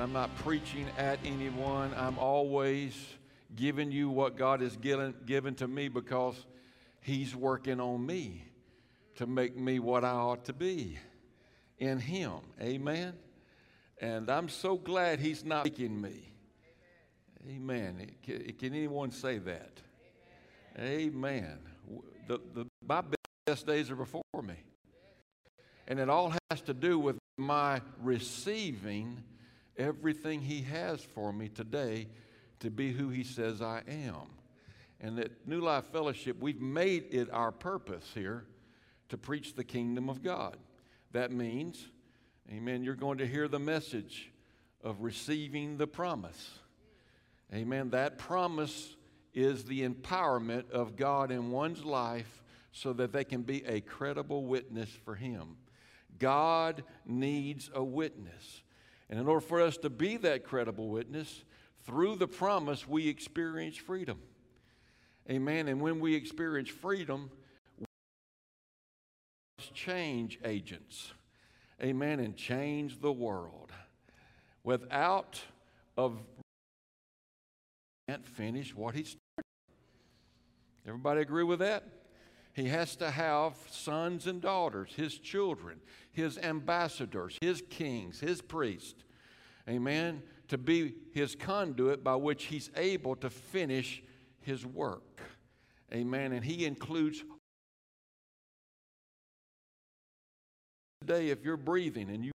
that I'm not preaching at anyone. I'm always giving you what God has given, given to me because He's working on me to make me what I ought to be in Him. Amen. And I'm so glad He's not making me. Amen. Can, can anyone say that? Amen. The, the, my best days are before me. And it all has to do with my receiving everything He has for me today to be who He says I am. And at New Life Fellowship, we've made it our purpose here to preach the kingdom of God. That means, amen, you're going to hear the message of receiving the promise. Amen. That promise is the empowerment of God in one's life so that they can be a credible witness for Him. God needs a witness. And in order for us to be that credible witness, through the promise, we experience freedom. Amen. And when we experience freedom, we change agents. Amen. And change the world. Without of can't finish what he started. Everybody agree with that? He has to have sons and daughters, his children, his ambassadors, his kings, his priests. Amen. To be his conduit by which he's able to finish his work. Amen. And he includes today if you're breathing and you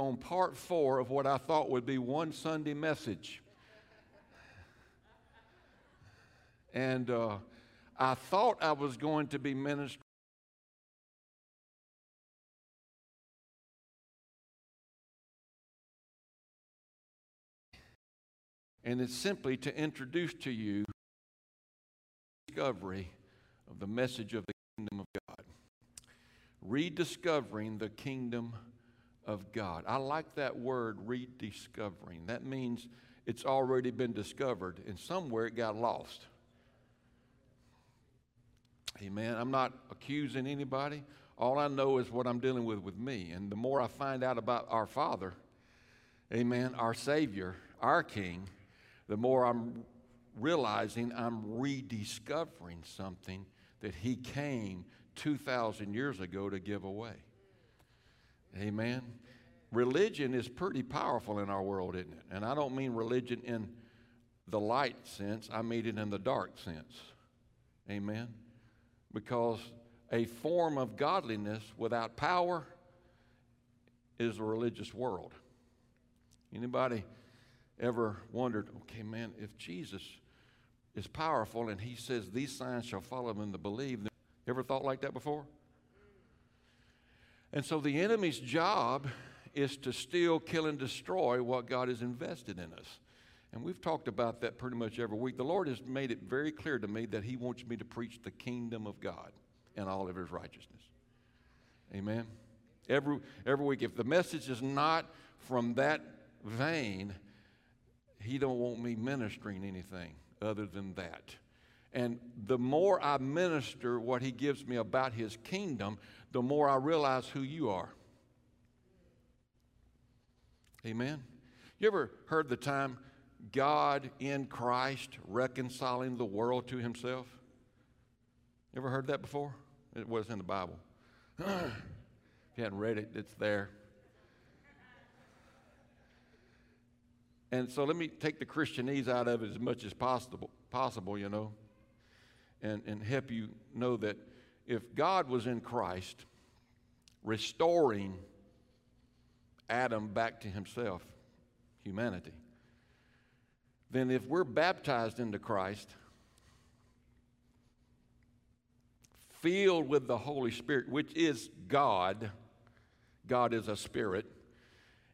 on part four of what I thought would be one Sunday message. And uh, I thought I was going to be ministering. And it's simply to introduce to you discovery of the message of the kingdom of God. Rediscovering the kingdom of God. I like that word, rediscovering. That means it's already been discovered, and somewhere it got lost. Amen. I'm not accusing anybody. All I know is what I'm dealing with with me. And the more I find out about our Father, amen, our Savior, our King, the more I'm realizing I'm rediscovering something that He came 2,000 years ago to give away. Amen. Religion is pretty powerful in our world, isn't it? And I don't mean religion in the light sense, I mean it in the dark sense. Amen. Because a form of godliness without power is a religious world. Anybody ever wondered, okay, man, if Jesus is powerful and he says these signs shall follow them that believe, ever thought like that before? And so the enemy's job is to steal, kill, and destroy what God has invested in us. And we've talked about that pretty much every week. The Lord has made it very clear to me that He wants me to preach the kingdom of God and all of His righteousness. Amen. Every, every week. If the message is not from that vein, He don't want me ministering anything other than that. And the more I minister what He gives me about His kingdom, the more I realize who you are. Amen. You ever heard the time God in Christ reconciling the world to himself? You ever heard that before? It was in the Bible. if you hadn't read it, it's there. And so let me take the Christianese out of it as much as possible, possible you know, and, and help you know that if God was in Christ, restoring Adam back to himself, humanity, then if we're baptized into Christ, filled with the Holy Spirit, which is God, God is a spirit,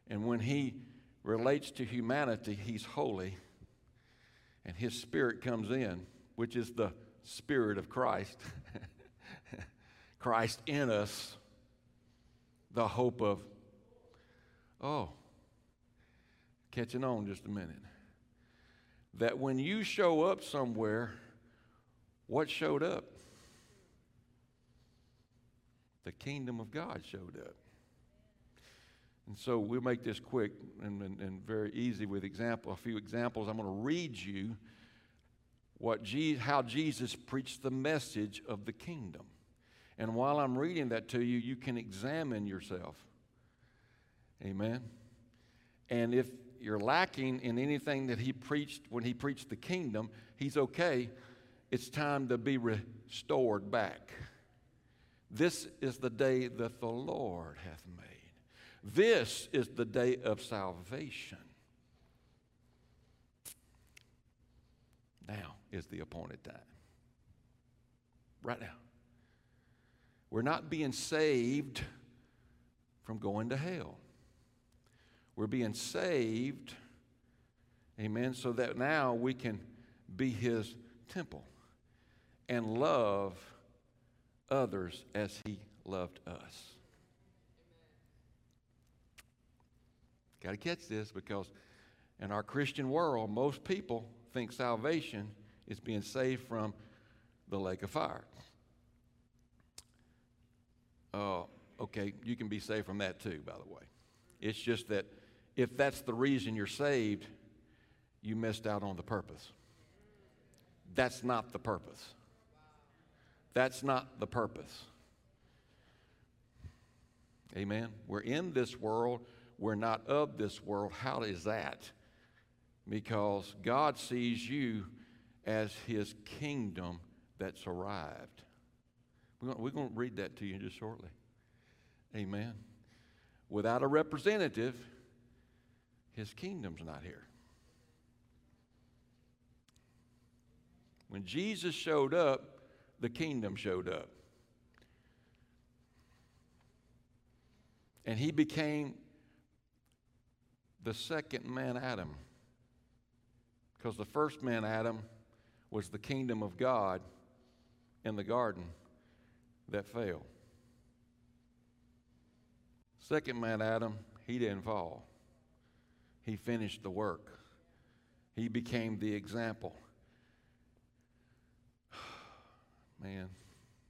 and when He relates to humanity, He's holy, and His Spirit comes in, which is the Spirit of Christ. Christ in us, the hope of, oh, catching on just a minute. That when you show up somewhere what showed up? The kingdom of God showed up. And so we'll make this quick and, and, and very easy with example. A few examples. I'm going to read you what Je- how Jesus preached the message of the kingdom. And while I'm reading that to you, you can examine yourself. Amen. And if you're lacking in anything that he preached when he preached the kingdom, he's okay. It's time to be restored back. This is the day that the Lord hath made. This is the day of salvation. Now is the appointed time. Right now. We're not being saved from going to hell. We're being saved, amen, so that now we can be His temple and love others as He loved us. Got to catch this because in our Christian world, most people think salvation is being saved from the lake of fire. Uh, okay, you can be saved from that too, by the way. It's just that if that's the reason you're saved, you missed out on the purpose. That's not the purpose. That's not the purpose. Amen. We're in this world we're not of this world. How is that? Because God sees you as his kingdom that's arrived. We're going, to read that to you just shortly. Amen. Without a representative, his kingdom's not here. When Jesus showed up, the kingdom showed up. And he became the second man, Adam. Because the first man, Adam, was the kingdom of God in the garden that fell. Second man, Adam, he didn't fall. He finished the work. He became the example. Man,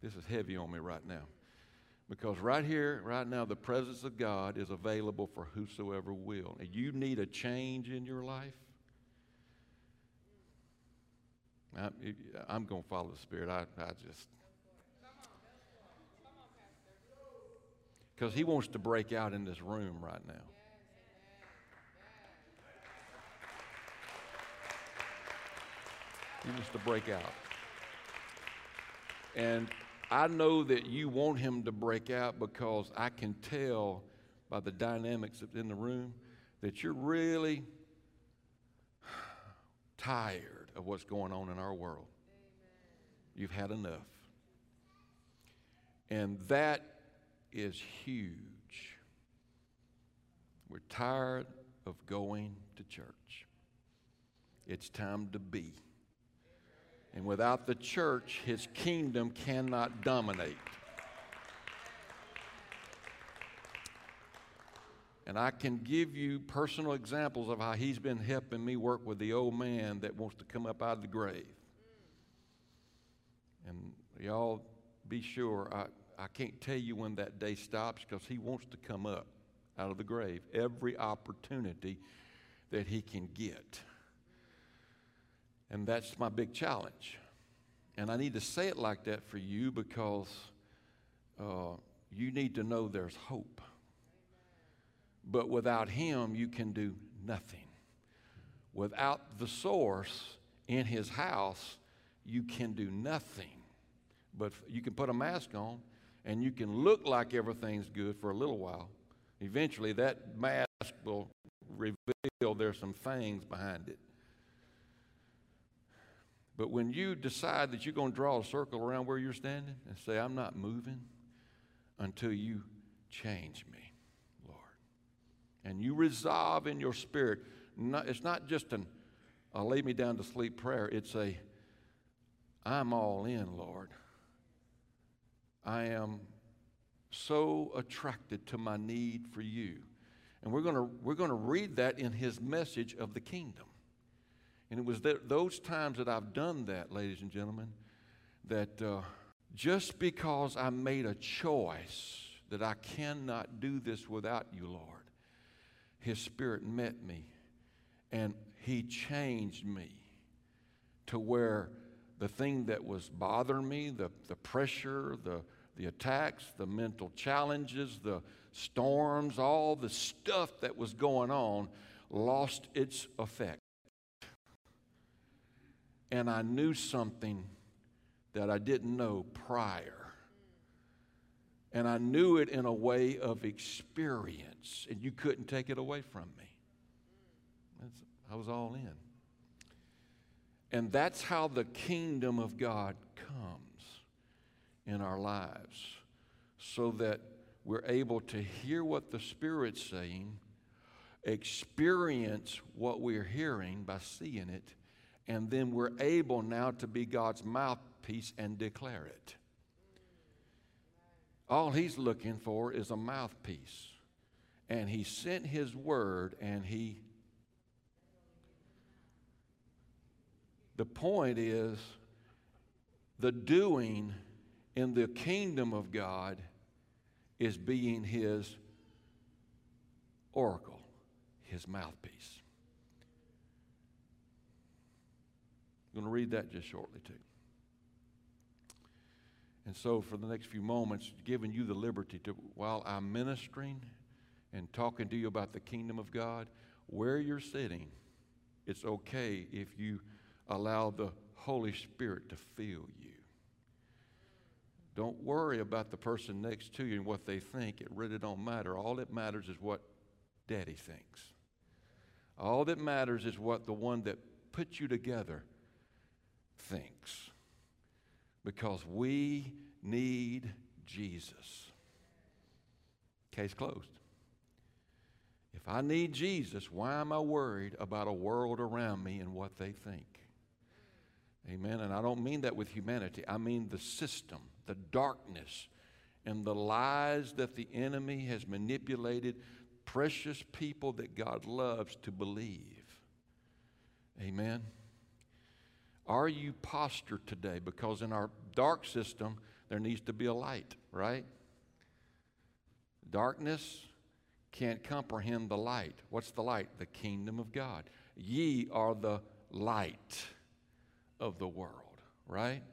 this is heavy on me right now. Because right here, right now, the presence of God is available for whosoever will. And you need a change in your life. I, am going to follow the Spirit. I, I just. Because He wants to break out in this room right now. He wants to break out. And I know that you want him to break out because I can tell by the dynamics in the room that you're really tired of what's going on in our world. Amen. You've had enough. And that is huge. We're tired of going to church. It's time to be. And without the church, his kingdom cannot dominate. And I can give you personal examples of how he's been helping me work with the old man that wants to come up out of the grave. And y'all be sure, I, I can't tell you when that day stops because he wants to come up out of the grave every opportunity that he can get. And that's my big challenge. And I need to say it like that for you because uh, you need to know there's hope. But without Him, you can do nothing. Without the source in His house, you can do nothing. But you can put a mask on and you can look like everything's good for a little while. Eventually, that mask will reveal there's some things behind it. But when you decide that you're going to draw a circle around where you're standing and say, I'm not moving until you change me, Lord. And you resolve in your spirit, not, it's not just an, I'll lay me down to sleep prayer. It's a, I'm all in, Lord. I am so attracted to my need for you. And we're going to we're going to read that in his message of the kingdom. And it was th- those times that I've done that, ladies and gentlemen, that uh, just because I made a choice that I cannot do this without you, Lord, His Spirit met me and He changed me to where the thing that was bothering me, the, the pressure, the, the attacks, the mental challenges, the storms, all the stuff that was going on lost its effect. And I knew something that I didn't know prior. And I knew it in a way of experience, and you couldn't take it away from me. That's, I was all in. And that's how the kingdom of God comes in our lives, so that we're able to hear what the Spirit's saying, experience what we're hearing by seeing it, and then we're able now to be God's mouthpiece and declare it. All He's looking for is a mouthpiece. And He sent His word and He The point is the doing in the kingdom of God is being his oracle, his mouthpiece. I'm going to read that just shortly, too. And so, for the next few moments, giving you the liberty to, while I'm ministering and talking to you about the kingdom of God, where you're sitting, it's okay if you allow the Holy Spirit to fill you. Don't worry about the person next to you and what they think. It really don't matter. All that matters is what daddy thinks. All that matters is what the one that put you together thinks. Because we need Jesus. Case closed. If I need Jesus, why am I worried about a world around me and what they think? Amen. And I don't mean that with humanity, I mean the system, the darkness, and the lies that the enemy has manipulated precious people that God loves to believe. Amen. Are you postured today? Because in our dark system, there needs to be a light, right? Darkness can't comprehend the light. What's the light? The kingdom of God. Ye are the light of the world, right?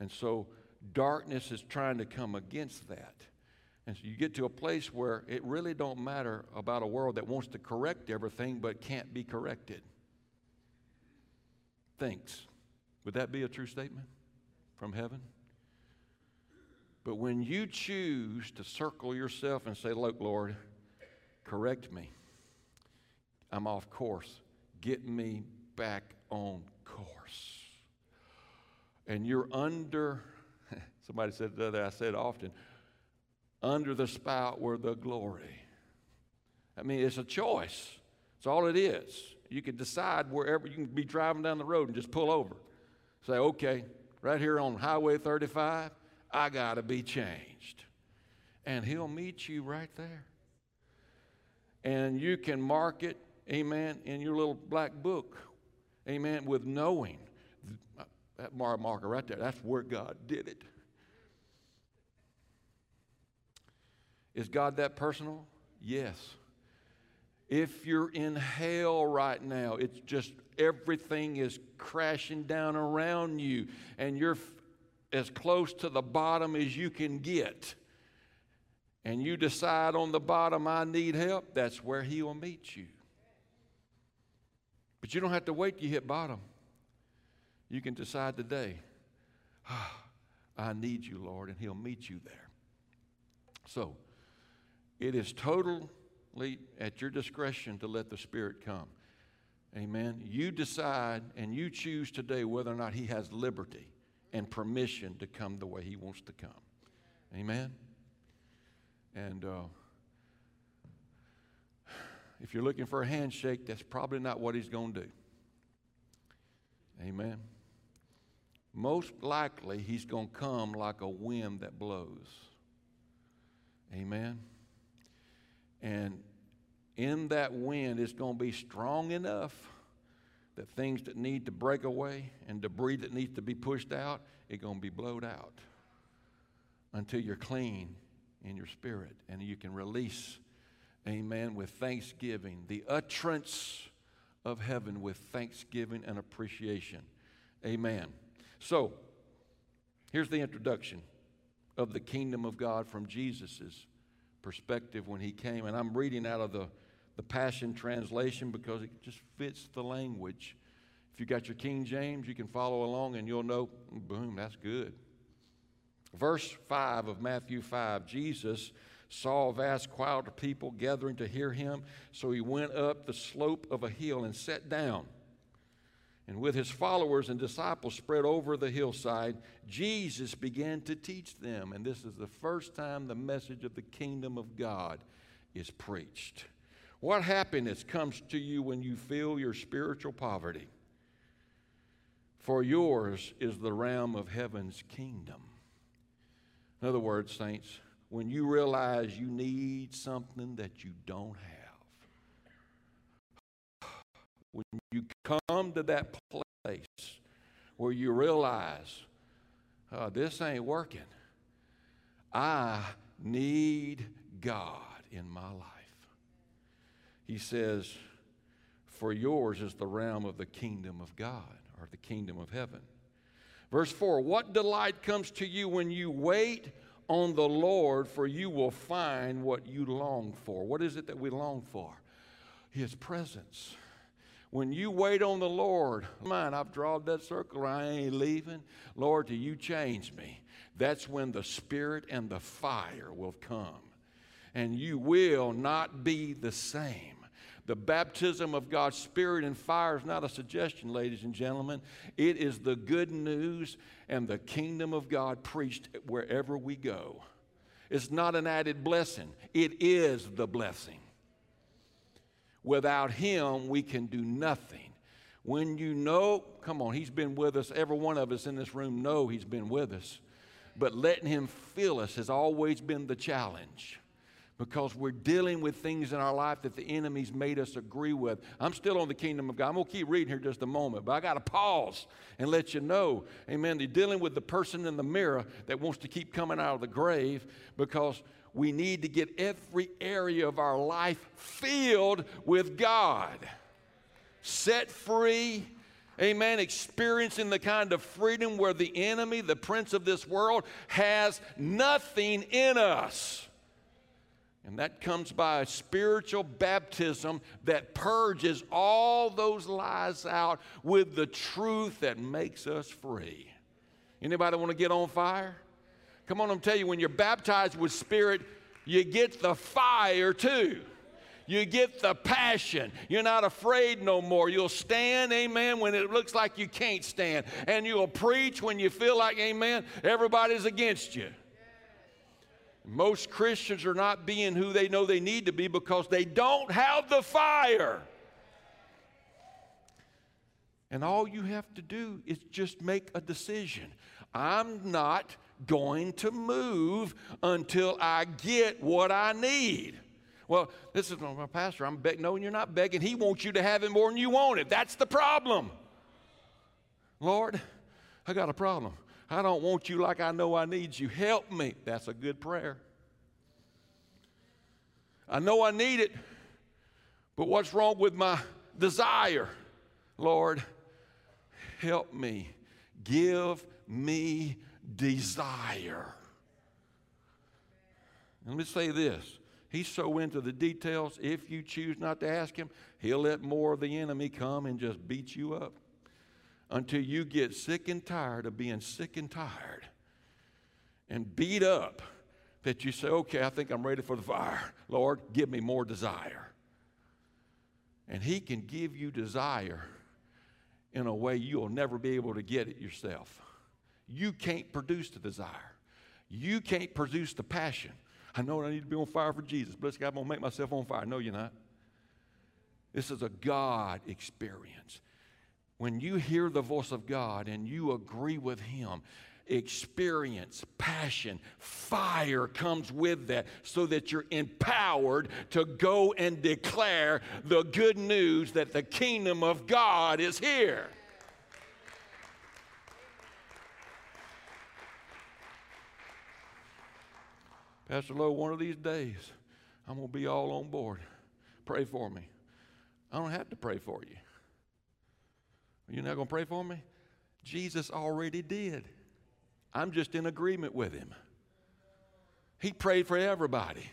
And so darkness is trying to come against that. And so you get to a place where it really don't matter about a world that wants to correct everything but can't be corrected. Thinks. Would that be a true statement from heaven? But when you choose to circle yourself and say, Look, Lord, correct me, I'm off course. Get me back on course. And you're under, somebody said the other, I said often, under the spout were the glory. I mean, it's a choice. It's all it is. You can decide wherever you can be driving down the road and just pull over. Say, okay, right here on Highway 35, I got to be changed. And He'll meet you right there. And you can mark it, amen, in your little black book Amen. With knowing that marker right there, that's where God did it. Is God that personal? Yes. If you're in hell right now, it's just everything is crashing down around you, and you're as close to the bottom as you can get, and you decide on the bottom, I need help, that's where He will meet you. But you don't have to wait till you hit bottom. You can decide today, ah, I need you, Lord, and He'll meet you there. So, it is totally at your discretion to let the Spirit come. Amen. You decide and you choose today whether or not He has liberty and permission to come the way He wants to come. Amen. And, uh, if you're looking for a handshake, that's probably not what he's going to do. Amen. Most likely, he's going to come like a wind that blows. Amen. And in that wind, it's going to be strong enough that things that need to break away and debris that needs to be pushed out, it's going to be blowed out until you're clean in your spirit and you can release, amen, with thanksgiving, the utterance of heaven with thanksgiving and appreciation. Amen. So, here's the introduction of the kingdom of God from Jesus' perspective when he came. And I'm reading out of the, the Passion Translation because it just fits the language. If you got your King James, you can follow along and you'll know, boom, that's good. Verse 5 of Matthew 5 Jesus saw a vast crowd of people gathering to hear him, so he went up the slope of a hill and sat down. And with his followers and disciples spread over the hillside, Jesus began to teach them. And this is the first time the message of the kingdom of God is preached. What happiness comes to you when you feel your spiritual poverty? For yours is the realm of heaven's kingdom. In other words, saints, when you realize you need something that you don't have, when you come to that place where you realize uh, this ain't working, I need God in my life. He says, For yours is the realm of the kingdom of God or the kingdom of heaven. Verse 4 What delight comes to you when you wait on the Lord, for you will find what you long for. What is it that we long for? His presence. When you wait on the Lord, mine, I've drawn that circle, I ain't leaving. Lord, do you change me. That's when the Spirit and the fire will come. And you will not be the same. The baptism of God's Spirit and fire is not a suggestion, ladies and gentlemen. It is the good news and the kingdom of God preached wherever we go. It's not an added blessing, it is the blessing. Without Him, we can do nothing. When you know, come on, He's been with us. Every one of us in this room know He's been with us. But letting Him fill us has always been the challenge because we're dealing with things in our life that the enemy's made us agree with. I'm still on the kingdom of God. I'm going to keep reading here just a moment, but I got to pause and let you know, amen, they're dealing with the person in the mirror that wants to keep coming out of the grave because we need to get every area of our life filled with God, set free. Amen. Experiencing the kind of freedom where the enemy, the prince of this world, has nothing in us. And that comes by a spiritual baptism that purges all those lies out with the truth that makes us free. Anybody want to get on fire? Come on, I'm telling you, when you're baptized with spirit, you get the fire too. You get the passion. You're not afraid no more. You'll stand, amen, when it looks like you can't stand. And you'll preach when you feel like, amen, everybody's against you. Most Christians are not being who they know they need to be because they don't have the fire. And all you have to do is just make a decision. I'm not going to move until I get what I need. Well, this is my pastor. I'm begging. No, you're not begging. He wants you to have it more than you want it. That's the problem. Lord, I got a problem. I don't want you like I know I need you. Help me. That's a good prayer. I know I need it, but what's wrong with my desire? Lord, help me. Give me desire. Let me say this. He's so into the details, if you choose not to ask him, he'll let more of the enemy come and just beat you up until you get sick and tired of being sick and tired and beat up that you say, okay, I think I'm ready for the fire. Lord, give me more desire. And He can give you desire in a way you'll never be able to get it yourself. You can't produce the desire, you can't produce the passion. I know I need to be on fire for Jesus. Bless God, I'm going to make myself on fire. No, you're not. This is a God experience when you hear the voice of God and you agree with Him experience, passion, fire comes with that so that you're empowered to go and declare the good news that the kingdom of God is here. Pastor Lowe, one of these days, I'm going to be all on board. Pray for me. I don't have to pray for you. You're not going to pray for me? Jesus already did. I'm just in agreement with him. He prayed for everybody.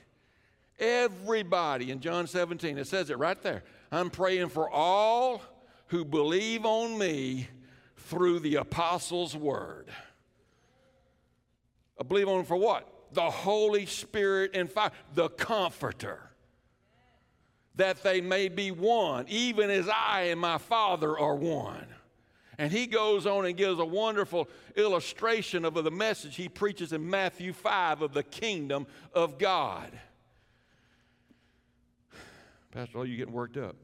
Everybody in John 17, it says it right there. I'm praying for all who believe on me through the apostles' word. I believe on for what? The Holy Spirit and fire, the comforter. That they may be one, even as I and my Father are one. And he goes on and gives a wonderful illustration of the message he preaches in Matthew 5 of the kingdom of God. Pastor, are you getting worked up?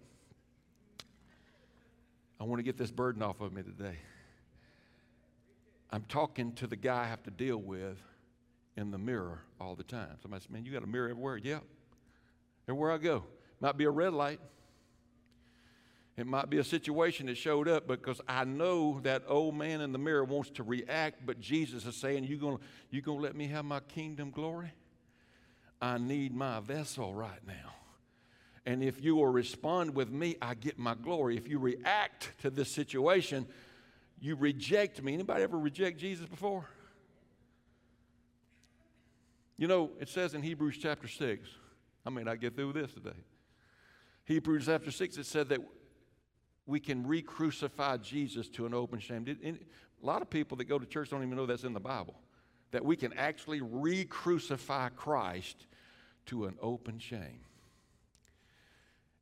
I want to get this burden off of me today. I'm talking to the guy I have to deal with in the mirror all the time. Somebody says, Man, you got a mirror everywhere? Yeah. Everywhere I go. Might be a red light. It might be a situation that showed up because I know that old man in the mirror wants to react, but Jesus is saying, You gonna, you gonna let me have my kingdom glory? I need my vessel right now. And if you will respond with me, I get my glory. If you react to this situation, you reject me. Anybody ever reject Jesus before? You know, it says in Hebrews chapter 6, I may not get through this today. Hebrews chapter 6, it said that we can re crucify Jesus to an open shame. A lot of people that go to church don't even know that's in the Bible. That we can actually re crucify Christ to an open shame.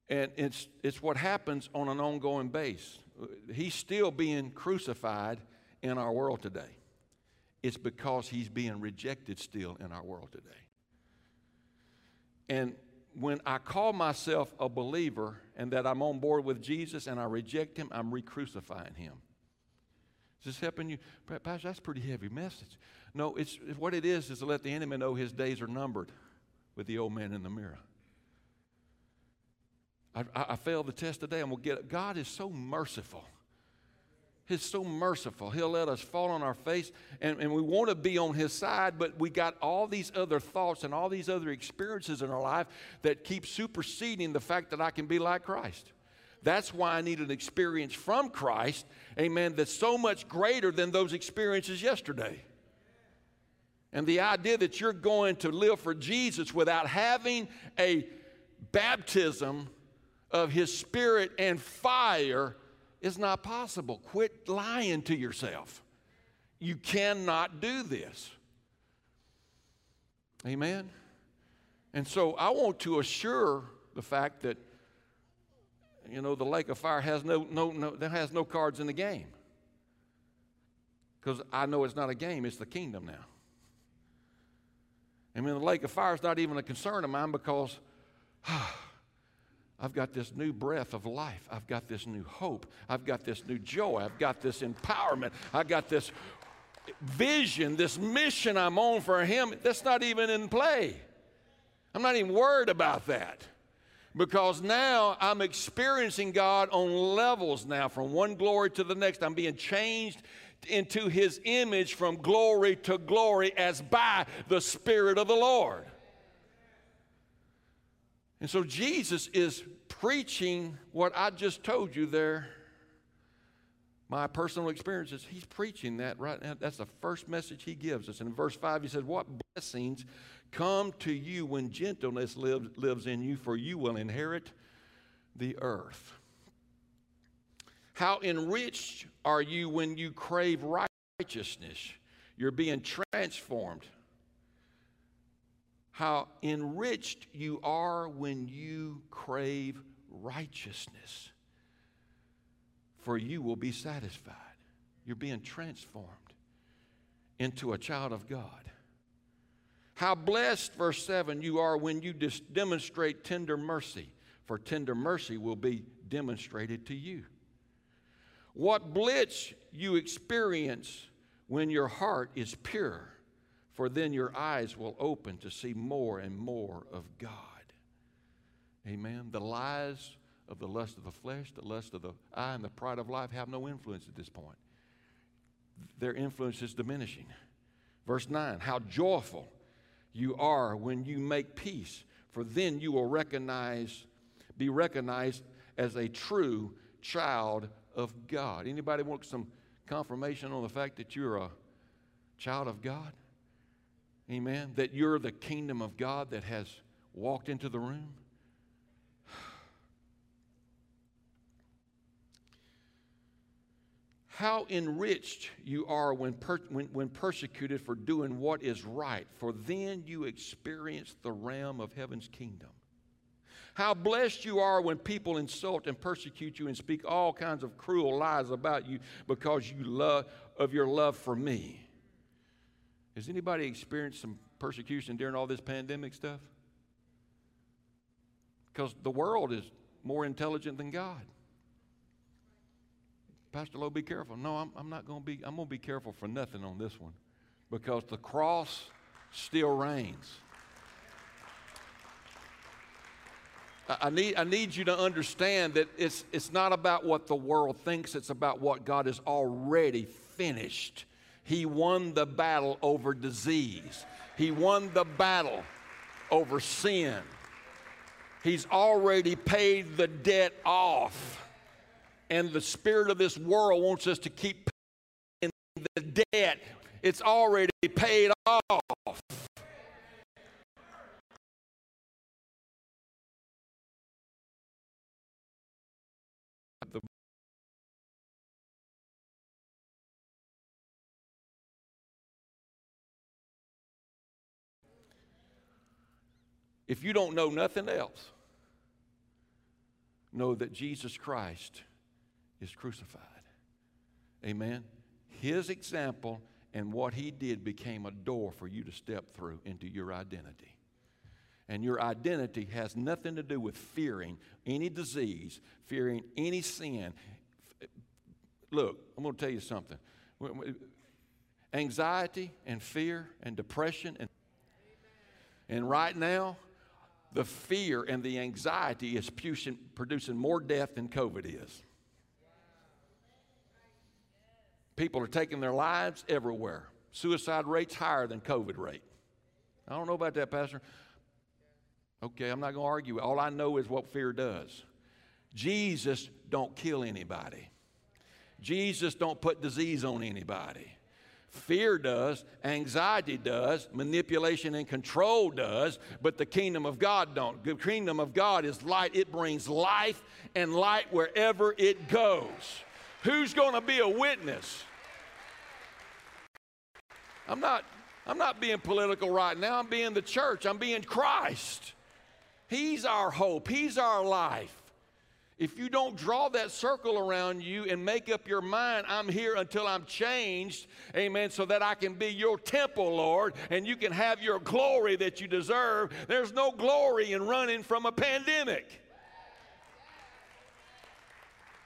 And it's, it's what happens on an ongoing base. He's still being crucified in our world today. It's because he's being rejected still in our world today. And when I call myself a believer and that I'm on board with Jesus and I reject him, I'm re crucifying him. Is this helping you? Pastor, that's pretty heavy message. No, it's, what it is is to let the enemy know his days are numbered with the old man in the mirror. I, I, I failed the test today. I'm to get it. God is so merciful. He's so merciful. He'll let us fall on our face, and, and we want to be on His side, but we got all these other thoughts and all these other experiences in our life that keep superseding the fact that I can be like Christ. That's why I need an experience from Christ, amen, that's so much greater than those experiences yesterday. And the idea that you're going to live for Jesus without having a baptism of His Spirit and fire is not possible. Quit lying to yourself. You cannot do this. Amen? And so I want to assure the fact that, you know, the lake of fire has no, no, no, that has no cards in the game. Because I know it's not a game, it's the kingdom now. I mean, the lake of fire is not even a concern of mine because ah, I've got this new breath of life. I've got this new hope. I've got this new joy. I've got this empowerment. I've got this vision, this mission I'm on for Him. That's not even in play. I'm not even worried about that because now I'm experiencing God on levels now from one glory to the next. I'm being changed into His image from glory to glory as by the Spirit of the Lord. And so Jesus is preaching what I just told you there, my personal experiences. He's preaching that right now. That's the first message he gives us. And in verse 5, he says, What blessings come to you when gentleness lives, lives in you, for you will inherit the earth. How enriched are you when you crave righteousness? You're being transformed how enriched you are when you crave righteousness, for you will be satisfied. You're being transformed into a child of God. How blessed, verse 7, you are when you dis- demonstrate tender mercy, for tender mercy will be demonstrated to you. What bliss you experience when your heart is pure, for then your eyes will open to see more and more of God. Amen. The lies of the lust of the flesh, the lust of the eye, and the pride of life have no influence at this point. Their influence is diminishing. Verse 9 How joyful you are when you make peace, for then you will recognize, be recognized as a true child of God. Anybody want some confirmation on the fact that you're a child of God? Amen. That you're the kingdom of God that has walked into the room? How enriched you are when, per, when, when, persecuted for doing what is right, for then you experience the realm of heaven's kingdom. How blessed you are when people insult and persecute you and speak all kinds of cruel lies about you because you love of your love for me. Has anybody experienced some persecution during all this pandemic stuff? Because the world is more intelligent than God. Pastor Lowe, be careful. No, I'm, I'm not going to be, I'm going to be careful for nothing on this one because the cross still reigns. I, need, I need you to understand that it's, it's not about what the world thinks, it's about what God has already finished. He won the battle over disease, He won the battle over sin. He's already paid the debt off and the spirit of this world wants us to keep paying the debt. It's already paid off. If you don't know nothing else, know that Jesus Christ is crucified. Amen. His example and what he did became a door for you to step through into your identity. And your identity has nothing to do with fearing any disease, fearing any sin. Look, I'm going to tell you something. Anxiety and fear and depression and and right now, the fear and the anxiety is producing more death than COVID is. People are taking their lives everywhere. Suicide rate's higher than COVID rate. I don't know about that, Pastor. Okay, I'm not going to argue. All I know is what fear does. Jesus don't kill anybody. Jesus don't put disease on anybody. Fear does, anxiety does, manipulation and control does, but the kingdom of God don't. The kingdom of God is light. It brings life and light wherever it goes. Who's going to be a witness? I'm not, I'm not being political right now. I'm being the church. I'm being Christ. He's our hope. He's our life. If you don't draw that circle around you and make up your mind, I'm here until I'm changed, amen, so that I can be your temple, Lord, and you can have your glory that you deserve. There's no glory in running from a pandemic.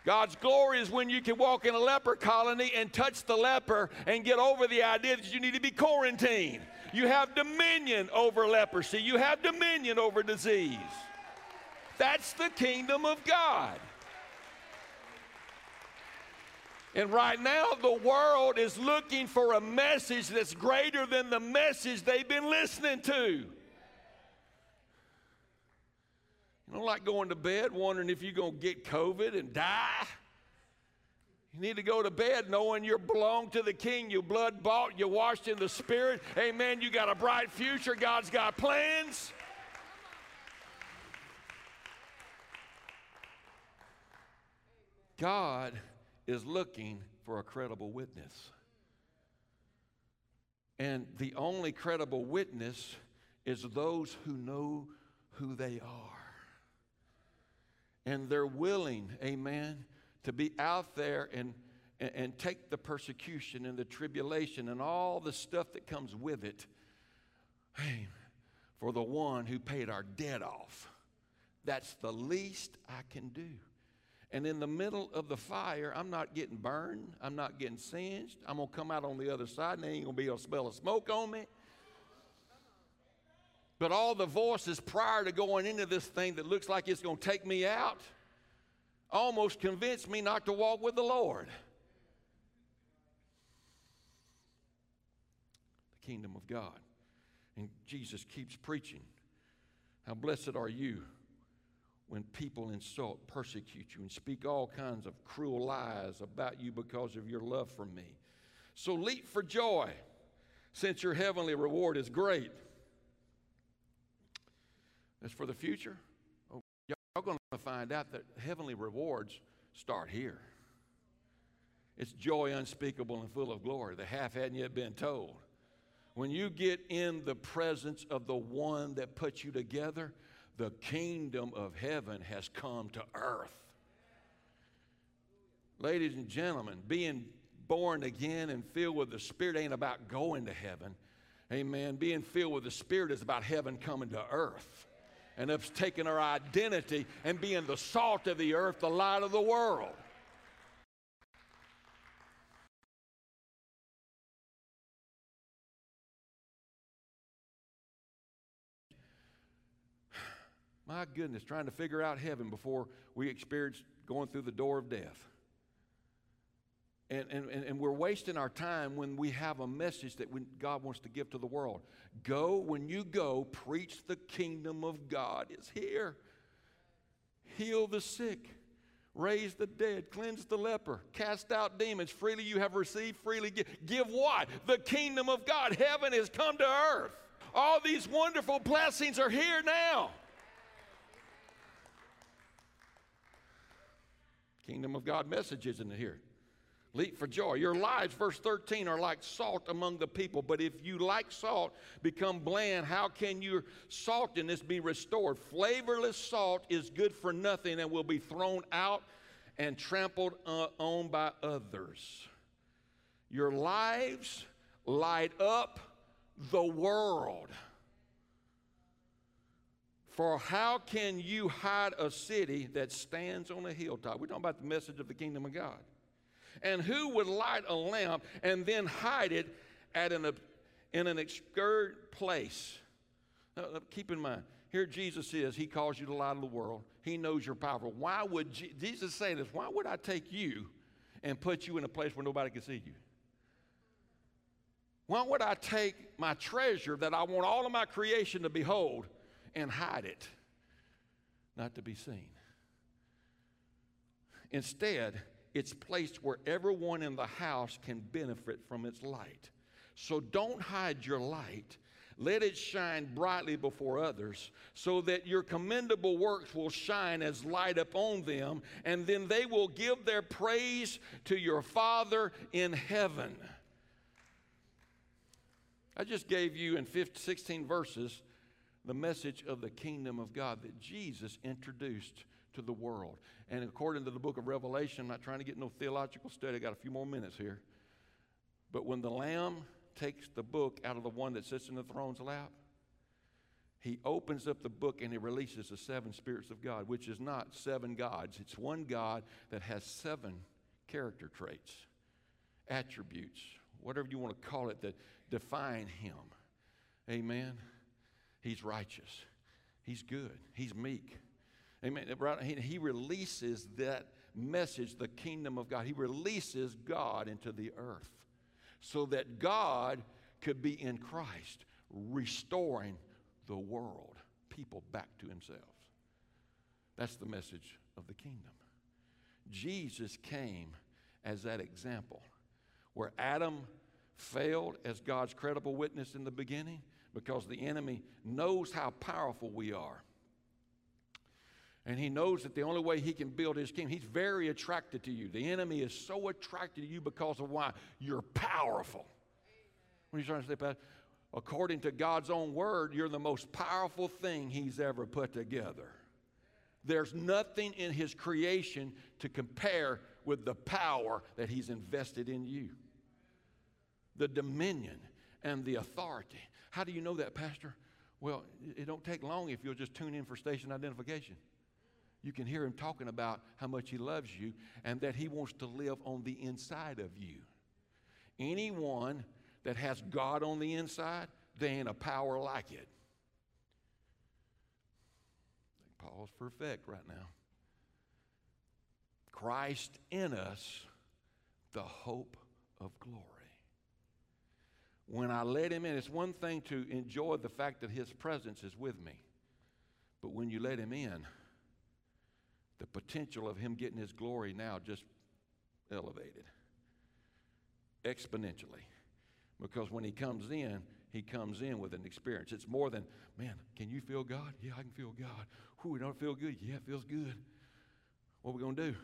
God's glory is when you can walk in a leper colony and touch the leper and get over the idea that you need to be quarantined. You have dominion over leprosy, you have dominion over disease. That's the kingdom of God. And right now, the world is looking for a message that's greater than the message they've been listening to. You don't like going to bed wondering if you're going to get COVID and die. You need to go to bed knowing you belong to the King. You blood bought, you washed in the Spirit. Amen. You got a bright future. God's got plans. God is looking for a credible witness. And the only credible witness is those who know who they are and they're willing, amen, to be out there and, and, and, take the persecution and the tribulation and all the stuff that comes with it hey, for the one who paid our debt off. That's the least I can do. And in the middle of the fire, I'm not getting burned. I'm not getting singed. I'm going to come out on the other side and they ain't going to be to smell the smoke on me. But all the voices prior to going into this thing that looks like it's going to take me out almost convinced me not to walk with the Lord. The kingdom of God. And Jesus keeps preaching. How blessed are you when people insult, persecute you, and speak all kinds of cruel lies about you because of your love for me. So leap for joy, since your heavenly reward is great. As for the future, oh, y'all going to find out that heavenly rewards start here. It's joy unspeakable and full of glory. The half hadn't yet been told. When you get in the presence of the one that put you together, the kingdom of heaven has come to earth. Ladies and gentlemen, being born again and filled with the Spirit ain't about going to heaven. Amen. Being filled with the Spirit is about heaven coming to earth. And us taking our identity and being the salt of the earth, the light of the world. My goodness, trying to figure out heaven before we experience going through the door of death. And, and, and we're wasting our time when we have a message that God wants to give to the world. Go, when you go, preach the kingdom of God is here. Heal the sick, raise the dead, cleanse the leper, cast out demons. Freely you have received, freely give. Give what? The kingdom of God. Heaven has come to earth. All these wonderful blessings are here now. Kingdom of God messages in here. Leap for joy. Your lives, verse 13, are like salt among the people. But if you, like salt, become bland, how can your saltiness be restored? Flavorless salt is good for nothing and will be thrown out and trampled uh, on by others. Your lives light up the world. For how can you hide a city that stands on a hilltop? We're talking about the message of the kingdom of God. And who would light a lamp and then hide it at an, in an obscure place? Now, keep in mind, here Jesus is. He calls you the light of the world. He knows you're powerful. Why would Je- Jesus say this? Why would I take you and put you in a place where nobody can see you? Why would I take my treasure that I want all of my creation to behold and hide it, not to be seen. Instead, it's placed where everyone in the house can benefit from its light. So don't hide your light. Let it shine brightly before others, so that your commendable works will shine as light upon them, and then they will give their praise to your Father in heaven. I just gave you in 15, 16 verses the message of the kingdom of God that Jesus introduced to the world. And according to the book of Revelation, I'm not trying to get no theological study, I got a few more minutes here. But when the Lamb takes the book out of the one that sits in the throne's lap, he opens up the book and he releases the seven spirits of God, which is not seven gods. It's one God that has seven character traits, attributes, whatever you want to call it, that define him. Amen. He's righteous. He's good. He's meek. Amen. He releases that message, the kingdom of God. He releases God into the earth so that God could be in Christ, restoring the world, people back to Himself. That's the message of the kingdom. Jesus came as that example where Adam failed as God's credible witness in the beginning because the enemy knows how powerful we are. And he knows that the only way he can build his kingdom, he's very attracted to you. The enemy is so attracted to you because of why? You're powerful. Are you trying to say, Pastor? According to God's own word, you're the most powerful thing he's ever put together. There's nothing in his creation to compare with the power that he's invested in you. The dominion and the authority. How do you know that, Pastor? Well, it don't take long if you'll just tune in for station identification. You can hear him talking about how much he loves you and that he wants to live on the inside of you. Anyone that has God on the inside, there ain't a power like it. Paul's perfect right now. Christ in us, the hope of glory. When I let him in, it's one thing to enjoy the fact that his presence is with me. But when you let him in, the potential of him getting his glory now just elevated exponentially. Because when he comes in, he comes in with an experience. It's more than, man, can you feel God? Yeah, I can feel God. Who don't feel good? Yeah, it feels good. What are we going to do?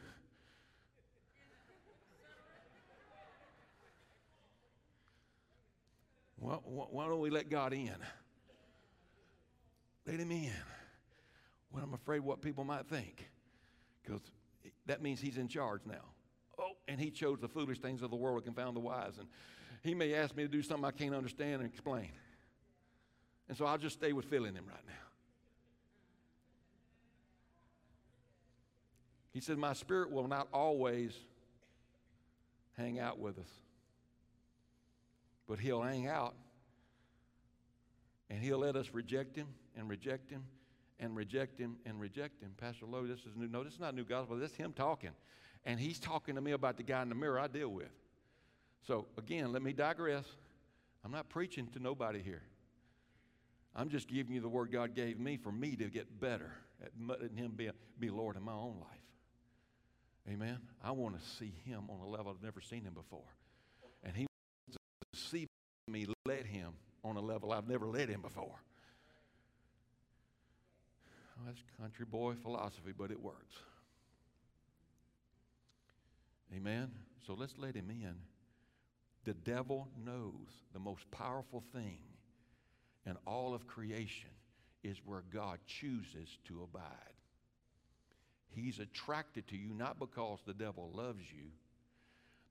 Well, why don't we let God in? Let him in. Well, I'm afraid what people might think because that means he's in charge now. Oh, and he chose the foolish things of the world to confound the wise. And he may ask me to do something I can't understand and explain. And so I'll just stay with filling him right now. He said, My spirit will not always hang out with us, but he'll hang out and he'll let us reject him and reject him and reject him and reject him. Pastor Lowe, this is new. No, this is not new gospel. This is him talking. And he's talking to me about the guy in the mirror I deal with. So, again, let me digress. I'm not preaching to nobody here. I'm just giving you the word God gave me for me to get better at letting Him be, be Lord in my own life. Amen. I want to see Him on a level I've never seen Him before. And He wants to see me let Him on a level I've never led Him before. Well, that's country boy philosophy, but it works. Amen. So let's let him in. The devil knows the most powerful thing in all of creation is where God chooses to abide. He's attracted to you not because the devil loves you.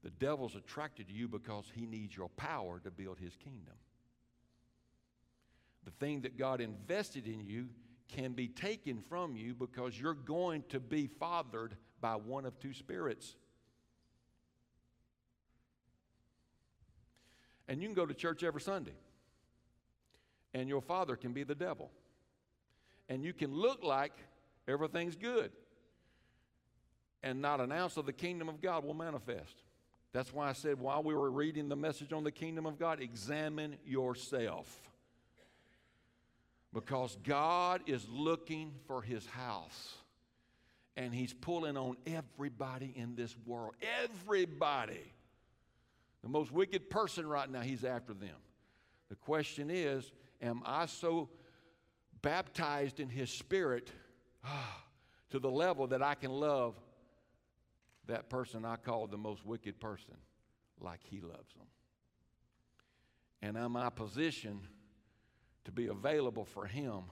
The devil's attracted to you because he needs your power to build his kingdom. The thing that God invested in you can be taken from you because you're going to be fathered by one of two spirits. And you can go to church every Sunday, and your father can be the devil. And you can look like everything's good, and not an ounce of the kingdom of God will manifest. That's why I said while we were reading the message on the kingdom of God, examine yourself because God is looking for his house. And he's pulling on everybody in this world. Everybody. The most wicked person right now, he's after them. The question is Am I so baptized in his spirit to the level that I can love that person I call the most wicked person like he loves them? And am I positioned? to be available for Him.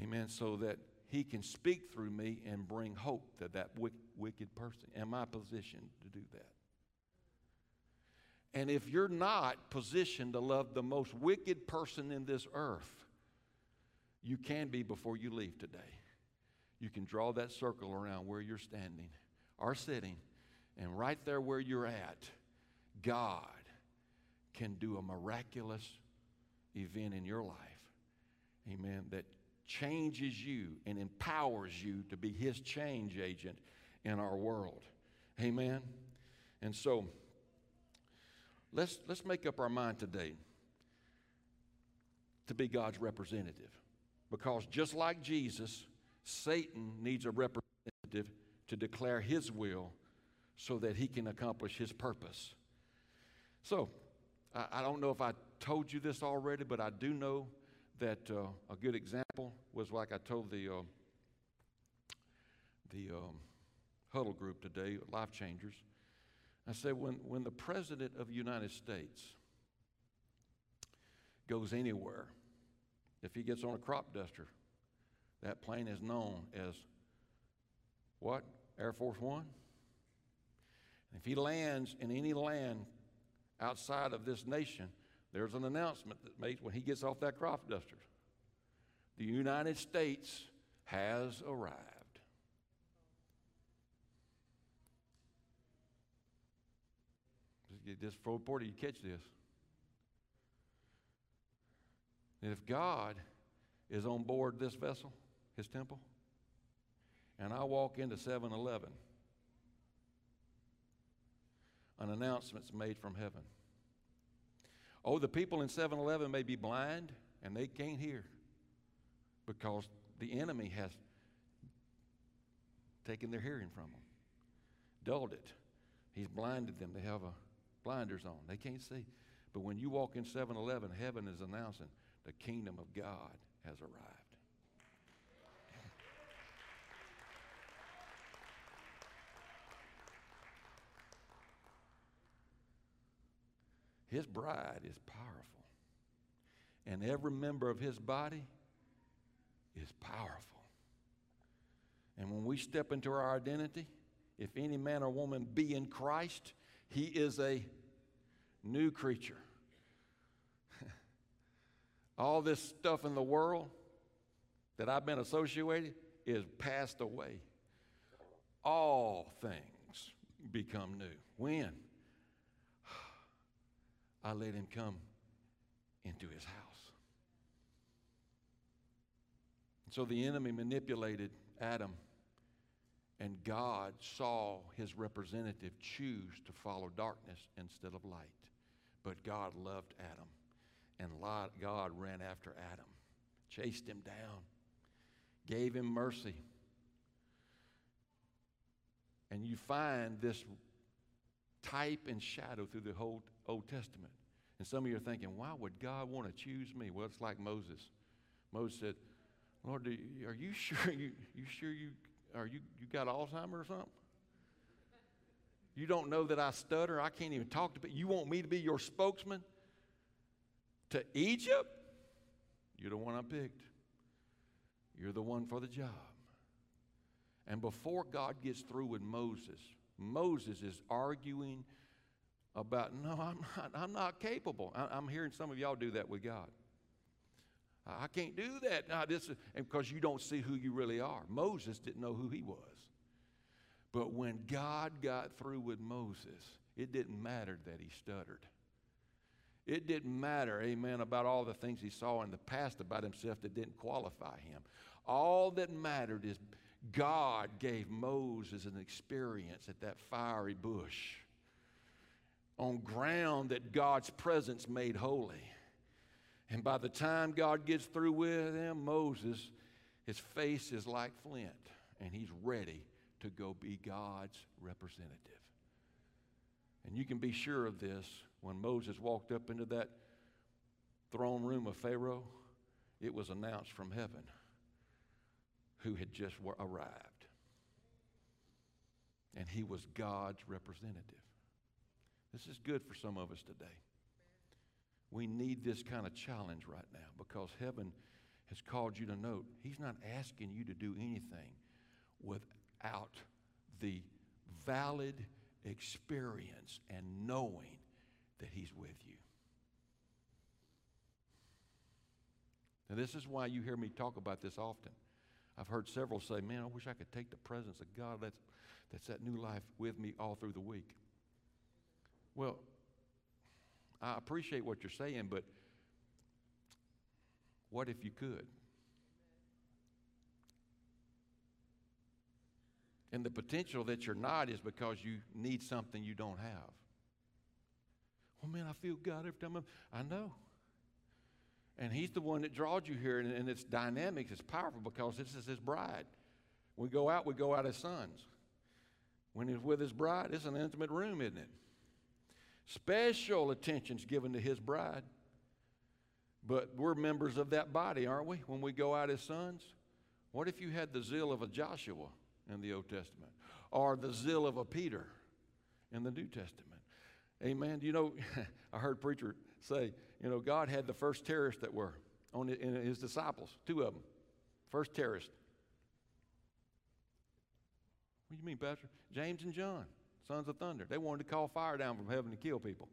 Amen. So that He can speak through me and bring hope to that wicked person. Am I positioned to do that? And if you're not positioned to love the most wicked person in this earth, you can be before you leave today. You can draw that circle around where you're standing or sitting, and right there where you're at, God can do a miraculous event in your life, amen, that changes you and empowers you to be His change agent in our world. Amen. And so, let's, let's make up our mind today to be God's representative. Because just like Jesus, Satan needs a representative to declare his will so that he can accomplish his purpose. So, I, I don't know if I told you this already, but I do know that uh, a good example was like I told the, uh, the um, huddle group today, Life Changers. I said, when, when the President of the United States goes anywhere, if he gets on a crop duster, that plane is known as what? Air Force One. And if he lands in any land outside of this nation, there's an announcement that makes when he gets off that crop duster. The United States has arrived. Just for Porter, you catch this. And if God is on board this vessel, his temple, and I walk into 7 Eleven, an announcement's made from heaven. Oh, the people in 7 Eleven may be blind and they can't hear because the enemy has taken their hearing from them, dulled it. He's blinded them. They have a blinders on. They can't see. But when you walk in 7 Eleven, heaven is announcing the kingdom of God has arrived. His bride is powerful. And every member of his body is powerful. And when we step into our identity, if any man or woman be in Christ, he is a new creature. All this stuff in the world that I've been associated is passed away. All things become new. When? I let him come into his house. So the enemy manipulated Adam, and God saw his representative choose to follow darkness instead of light. But God loved Adam, and God ran after Adam, chased him down, gave him mercy. And you find this type and shadow through the whole Old Testament. And some of you are thinking, why would God want to choose me? Well, it's like Moses. Moses said, Lord, you, are you sure you, you sure you are you you got Alzheimer's or something? You don't know that I stutter. I can't even talk to people. You want me to be your spokesman to Egypt? You're the one I picked. You're the one for the job. And before God gets through with Moses, Moses is arguing about, no, I'm not, I'm not capable. I, am hearing some of y'all do that with God. I can't do that. No, this is, because you don't see who you really are. Moses didn't know who he was. But when God got through with Moses, it didn't matter that he stuttered. It didn't matter, amen, about all the things he saw in the past about himself that didn't qualify him. All that mattered is God gave Moses an experience at that fiery bush on ground that God's presence made holy. And by the time God gets through with him, Moses, his face is like flint, and he's ready to go be God's representative. And you can be sure of this when Moses walked up into that throne room of Pharaoh, it was announced from heaven who had just arrived. And he was God's representative. This is good for some of us today. We need this kind of challenge right now because heaven has called you to note He's not asking you to do anything without the valid experience and knowing that He's with you. Now, this is why you hear me talk about this often. I've heard several say, Man, I wish I could take the presence of God that's, that's that new life with me all through the week. Well, I appreciate what you're saying, but what if you could? And the potential that you're not is because you need something you don't have. Well, man, I feel God every time I'm, I know. And He's the one that draws you here, and, and it's dynamic, it's powerful because this is His bride. We go out, we go out as sons. When He's with His bride, it's an intimate room, isn't it? Special attention's given to his bride. But we're members of that body, aren't we, when we go out as sons? What if you had the zeal of a Joshua in the Old Testament or the zeal of a Peter in the New Testament? Amen. You know, I heard preacher say, you know, God had the first terrorists that were on in his disciples, two of them. First terrorists. What do you mean, Pastor? James and John sons of thunder. They wanted to call fire down from heaven to kill people.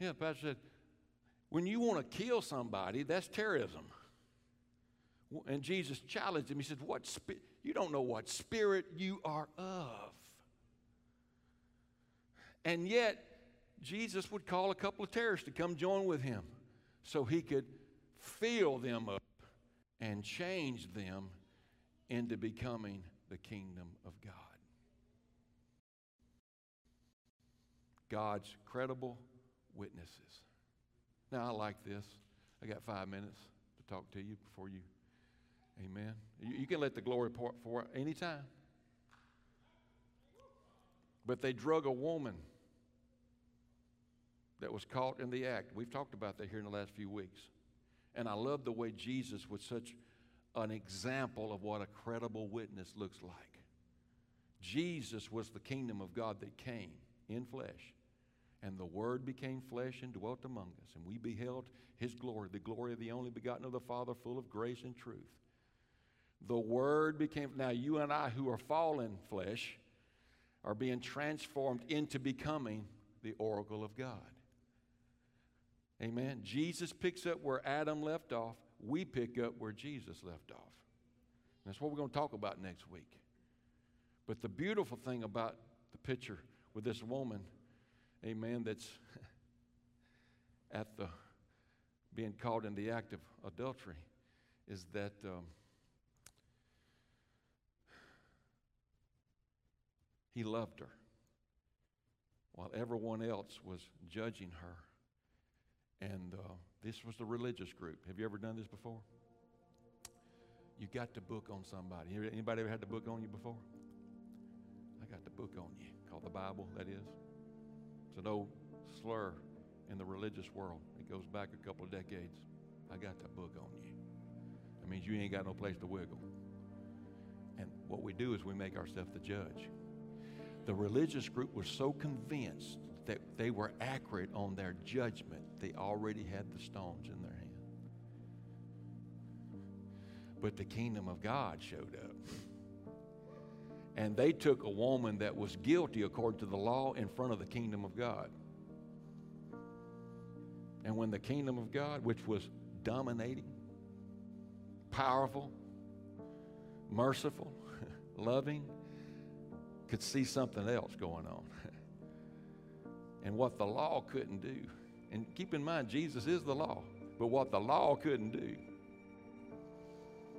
Yeah, pastor said, when you want to kill somebody, that's terrorism. And Jesus challenged him. He said, What spirit? You don't know what spirit you are of. And yet, Jesus would call a couple of terrorists to come join with him so he could fill them up and change them into becoming the kingdom of God. God's credible witnesses. Now, I like this. I got five minutes to talk to you before you. Amen. You, you can let the glory pour for anytime. But they drug a woman that was caught in the act. We've talked about that here in the last few weeks. And I love the way Jesus was such an example of what a credible witness looks like. Jesus was the kingdom of God that came in flesh. And the Word became flesh and dwelt among us. And we beheld His glory, the glory of the only begotten of the Father, full of grace and truth. The Word became, now you and I who are fallen flesh are being transformed into becoming the oracle of God. Amen. Jesus picks up where Adam left off. We pick up where Jesus left off. And that's what we're going to talk about next week. But the beautiful thing about the picture with this woman, amen, that's at the being caught in the act of adultery is that um, he loved her while everyone else was judging her and uh, this was the religious group. Have you ever done this before? You got the book on somebody. Anybody ever had the book on you before? I got the book on you, called the Bible, that is. It's an old slur in the religious world. It goes back a couple of decades. I got the book on you. That means you ain't got no place to wiggle. And what we do is we make ourselves the judge. The religious group was so convinced that they were accurate on their judgment, they already had the stones in their hand. But the kingdom of God showed up. And they took a woman that was guilty according to the law in front of the kingdom of God. And when the kingdom of God, which was dominating, powerful, merciful, loving, could see something else going on and what the law couldn't do. And keep in mind, Jesus is the law, but what the law couldn't do,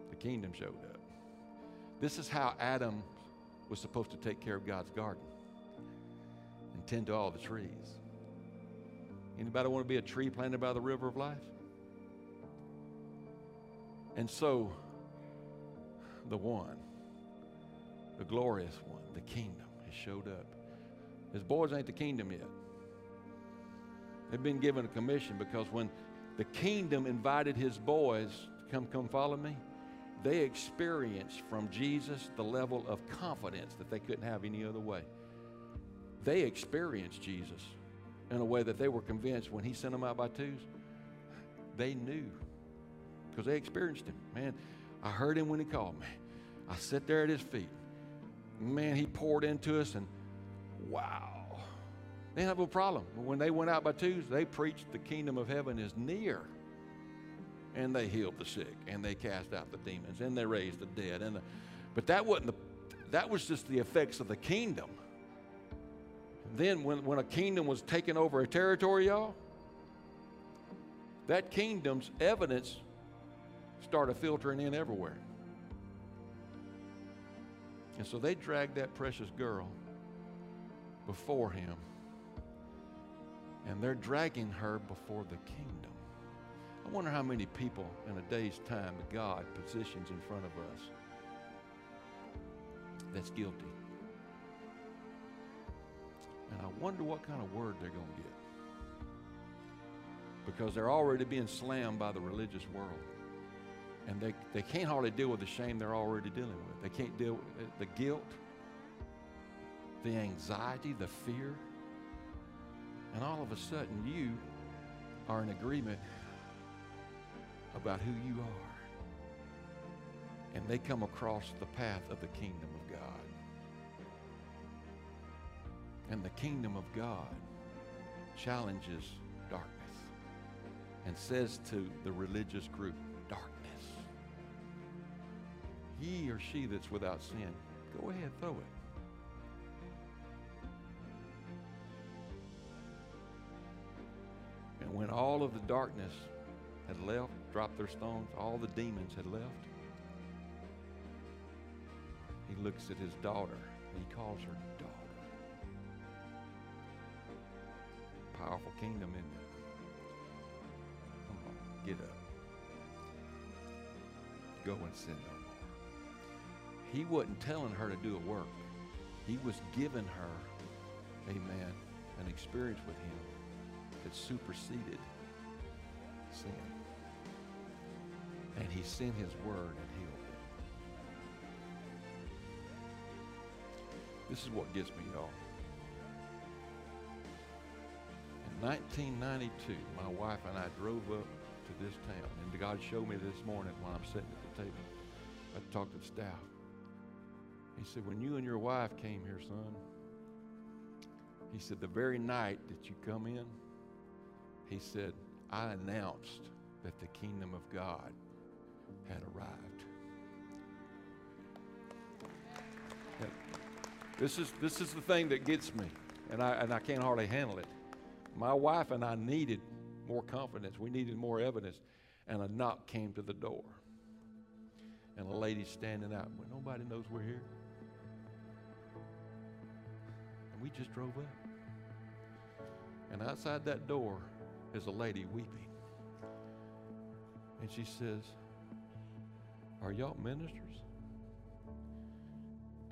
the kingdom showed up. This is how Adam was supposed to take care of God's garden and tend to all the trees. Anybody want to be a tree planted by the river of life? And so, the one, the glorious one, the kingdom has showed up. His boys ain't the kingdom yet. They've been given a commission because when the kingdom invited his boys to come, come follow me, they experienced from Jesus the level of confidence that they couldn't have any other way. They experienced Jesus in a way that they were convinced when he sent them out by twos, they knew because they experienced him. Man, I heard him when he called me. I sat there at his feet. Man, he poured into us, and wow, they didn't have a problem. When they went out by twos, they preached the kingdom of heaven is near. And they healed the sick, and they cast out the demons, and they raised the dead. And the, but that wasn't the, that was just the effects of the kingdom. Then when, when a kingdom was taking over a territory, y'all, that kingdom's evidence started filtering in everywhere. And so they dragged that precious girl before him and they're dragging her before the kingdom. I wonder how many people in a day's time God positions in front of us that's guilty. And I wonder what kind of word they're going to get. Because they're already being slammed by the religious world. And they, they can't hardly deal with the shame they're already dealing with. They can't deal with the guilt, the anxiety, the fear. And all of a sudden, you are in agreement about who you are. And they come across the path of the kingdom of God. And the kingdom of God challenges darkness and says to the religious group, darkness. He or she that's without sin, go ahead, throw it. Of the darkness had left, dropped their stones, all the demons had left, he looks at his daughter and he calls her daughter. Powerful kingdom, isn't it? Come on, get up. Go and sin no more. He wasn't telling her to do a work. He was giving her, amen, an experience with him that superseded sin. And he sent his word and healed it. This is what gets me, y'all. In 1992, my wife and I drove up to this town, and God showed me this morning when I'm sitting at the table. I talked to the staff. He said, When you and your wife came here, son, he said, the very night that you come in, he said, I announced that the kingdom of God had arrived. And this is, this is the thing that gets me, and I, and I can't hardly handle it. My wife and I needed more confidence. We needed more evidence. And a knock came to the door. And a lady standing out. Well, nobody knows we're here. And we just drove up. And outside that door is a lady weeping. And she says, Are y'all ministers?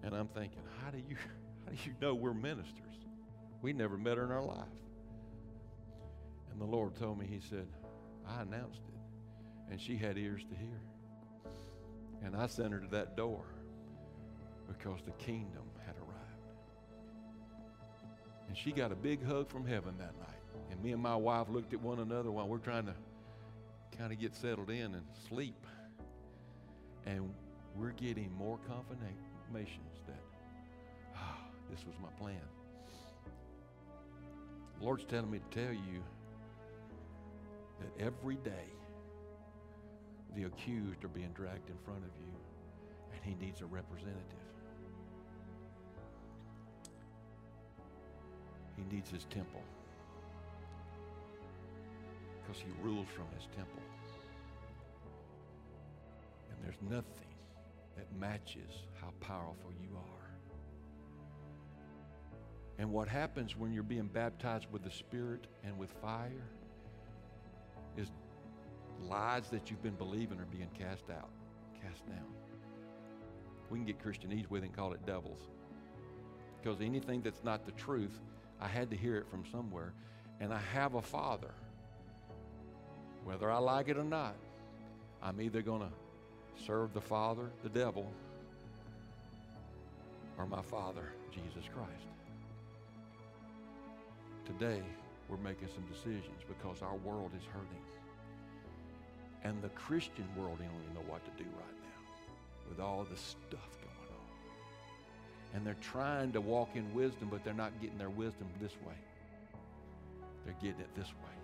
And I'm thinking, how do you how do you know we're ministers? We never met her in our life. And the Lord told me, He said, I announced it. And she had ears to hear. And I sent her to that door because the kingdom had arrived. And she got a big hug from heaven that night. And me and my wife looked at one another while we're trying to kind of get settled in and sleep. And we're getting more confirmations that, ah, this was my plan. The Lord's telling me to tell you that every day the accused are being dragged in front of you, and he needs a representative. He needs his temple because he rules from his temple. And there's nothing that matches how powerful you are. And what happens when you're being baptized with the Spirit and with fire is lies that you've been believing are being cast out, cast down. We can get Christianese with it and call it devils. Because anything that's not the truth, I had to hear it from somewhere. And I have a father whether I like it or not, I'm either going to serve the Father, the devil, or my Father, Jesus Christ. Today, we're making some decisions because our world is hurting. And the Christian world don't even know what to do right now with all the stuff going on. And they're trying to walk in wisdom, but they're not getting their wisdom this way. They're getting it this way.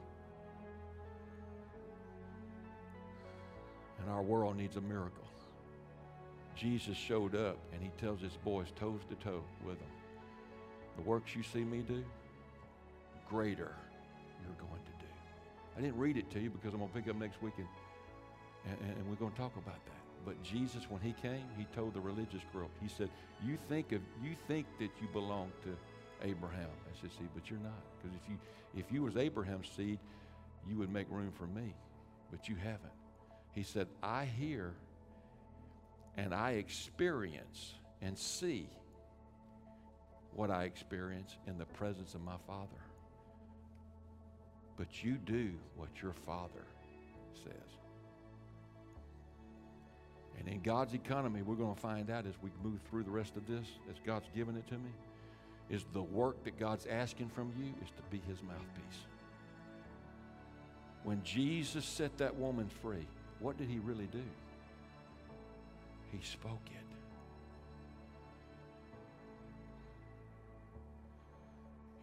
And our world needs a miracle. Jesus showed up and he tells his boys toes to toe with them. The works you see me do, greater you're going to do. I didn't read it to you because I'm going to pick up next week and, and, and we're going to talk about that. But Jesus, when he came, he told the religious group, he said, you think of you think that you belong to Abraham. I said, see, but you're not. Because if you if you was Abraham's seed, you would make room for me. But you haven't. He said, I hear and I experience and see what I experience in the presence of my Father. But you do what your Father says. And in God's economy, we're going to find out as we move through the rest of this, as God's given it to me, is the work that God's asking from you is to be his mouthpiece. When Jesus set that woman free, what did he really do? He spoke it.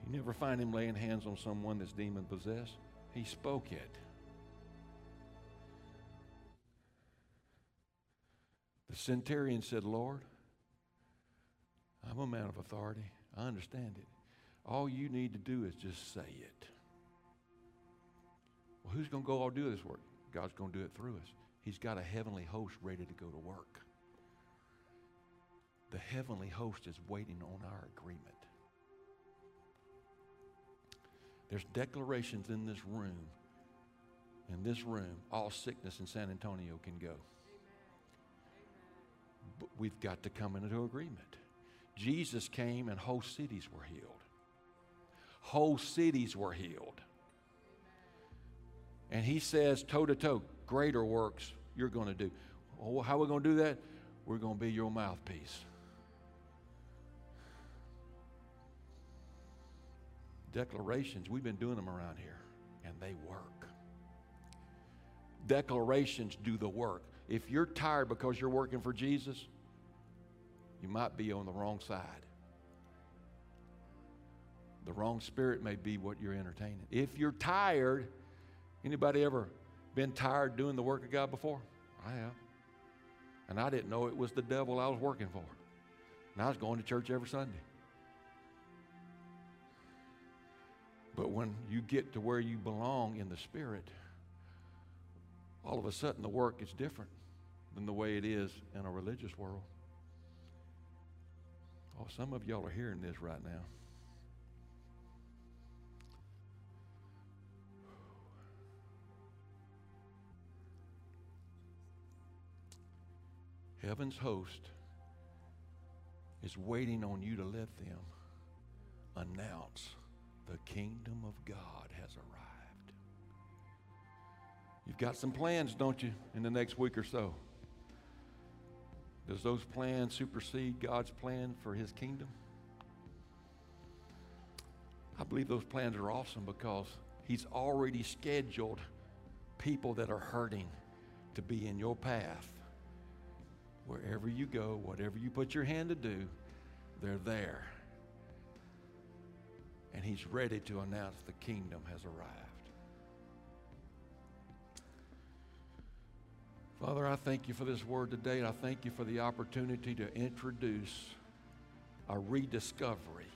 You never find him laying hands on someone that's demon possessed. He spoke it. The centurion said, Lord, I'm a man of authority. I understand it. All you need to do is just say it. Well, who's going to go all do this work? God's going to do it through us. He's got a heavenly host ready to go to work. The heavenly host is waiting on our agreement. There's declarations in this room. In this room, all sickness in San Antonio can go. But we've got to come into agreement. Jesus came and whole cities were healed. Whole cities were healed. And he says, toe to toe, greater works you're going to do. Well, how are we going to do that? We're going to be your mouthpiece. Declarations, we've been doing them around here, and they work. Declarations do the work. If you're tired because you're working for Jesus, you might be on the wrong side. The wrong spirit may be what you're entertaining. If you're tired, anybody ever been tired doing the work of God before? I have. And I didn't know it was the devil I was working for. And I was going to church every Sunday. But when you get to where you belong in the Spirit, all of a sudden the work is different than the way it is in a religious world. Oh, some of y'all are hearing this right now. Heaven's host is waiting on you to let them announce the kingdom of God has arrived. You've got some plans, don't you, in the next week or so? Does those plans supersede God's plan for his kingdom? I believe those plans are awesome because he's already scheduled people that are hurting to be in your path. Wherever you go, whatever you put your hand to do, they're there. And he's ready to announce the kingdom has arrived. Father, I thank you for this word today, and I thank you for the opportunity to introduce a rediscovery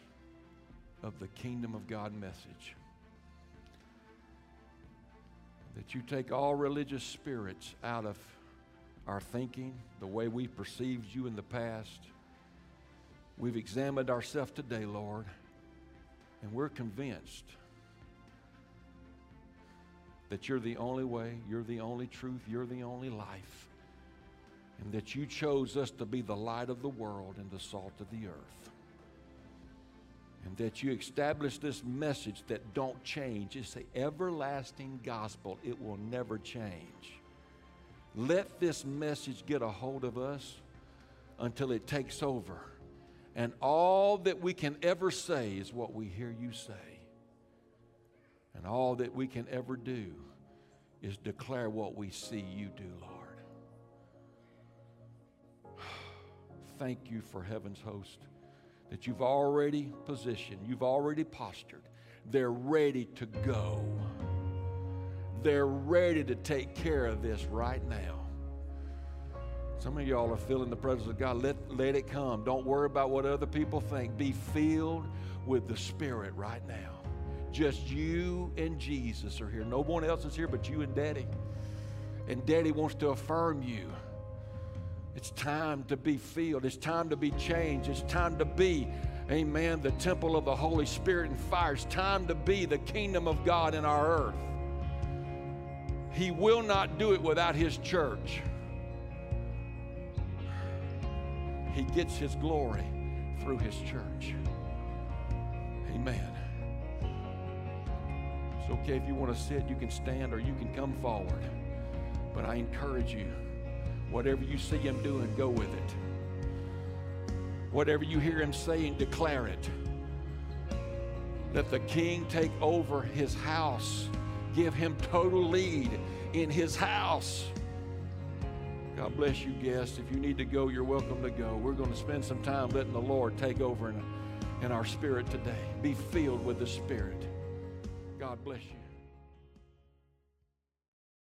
of the kingdom of God message. That you take all religious spirits out of our thinking, the way we perceived you in the past. We've examined ourselves today, Lord, and we're convinced that you're the only way, you're the only truth, you're the only life, and that you chose us to be the light of the world and the salt of the earth. And that you established this message that don't change. It's the everlasting gospel. It will never change. Let this message get a hold of us until it takes over. And all that we can ever say is what we hear you say. And all that we can ever do is declare what we see you do, Lord. Thank you for heaven's host that you've already positioned, you've already postured. They're ready to go. They're ready to take care of this right now. Some of y'all are feeling the presence of God. Let, let it come. Don't worry about what other people think. Be filled with the Spirit right now. Just you and Jesus are here. No one else is here but you and Daddy. And Daddy wants to affirm you. It's time to be filled. It's time to be changed. It's time to be, amen, the temple of the Holy Spirit and fire. It's time to be the kingdom of God in our earth. He will not do it without His church. He gets His glory through His church. Amen. It's okay if you want to sit, you can stand, or you can come forward. But I encourage you, whatever you see Him doing, go with it. Whatever you hear Him saying, declare it. Let the King take over His house give him total lead in his house. God bless you, guests. If you need to go, you're welcome to go. We're going to spend some time letting the Lord take over in, in our spirit today. Be filled with the Spirit. God bless you.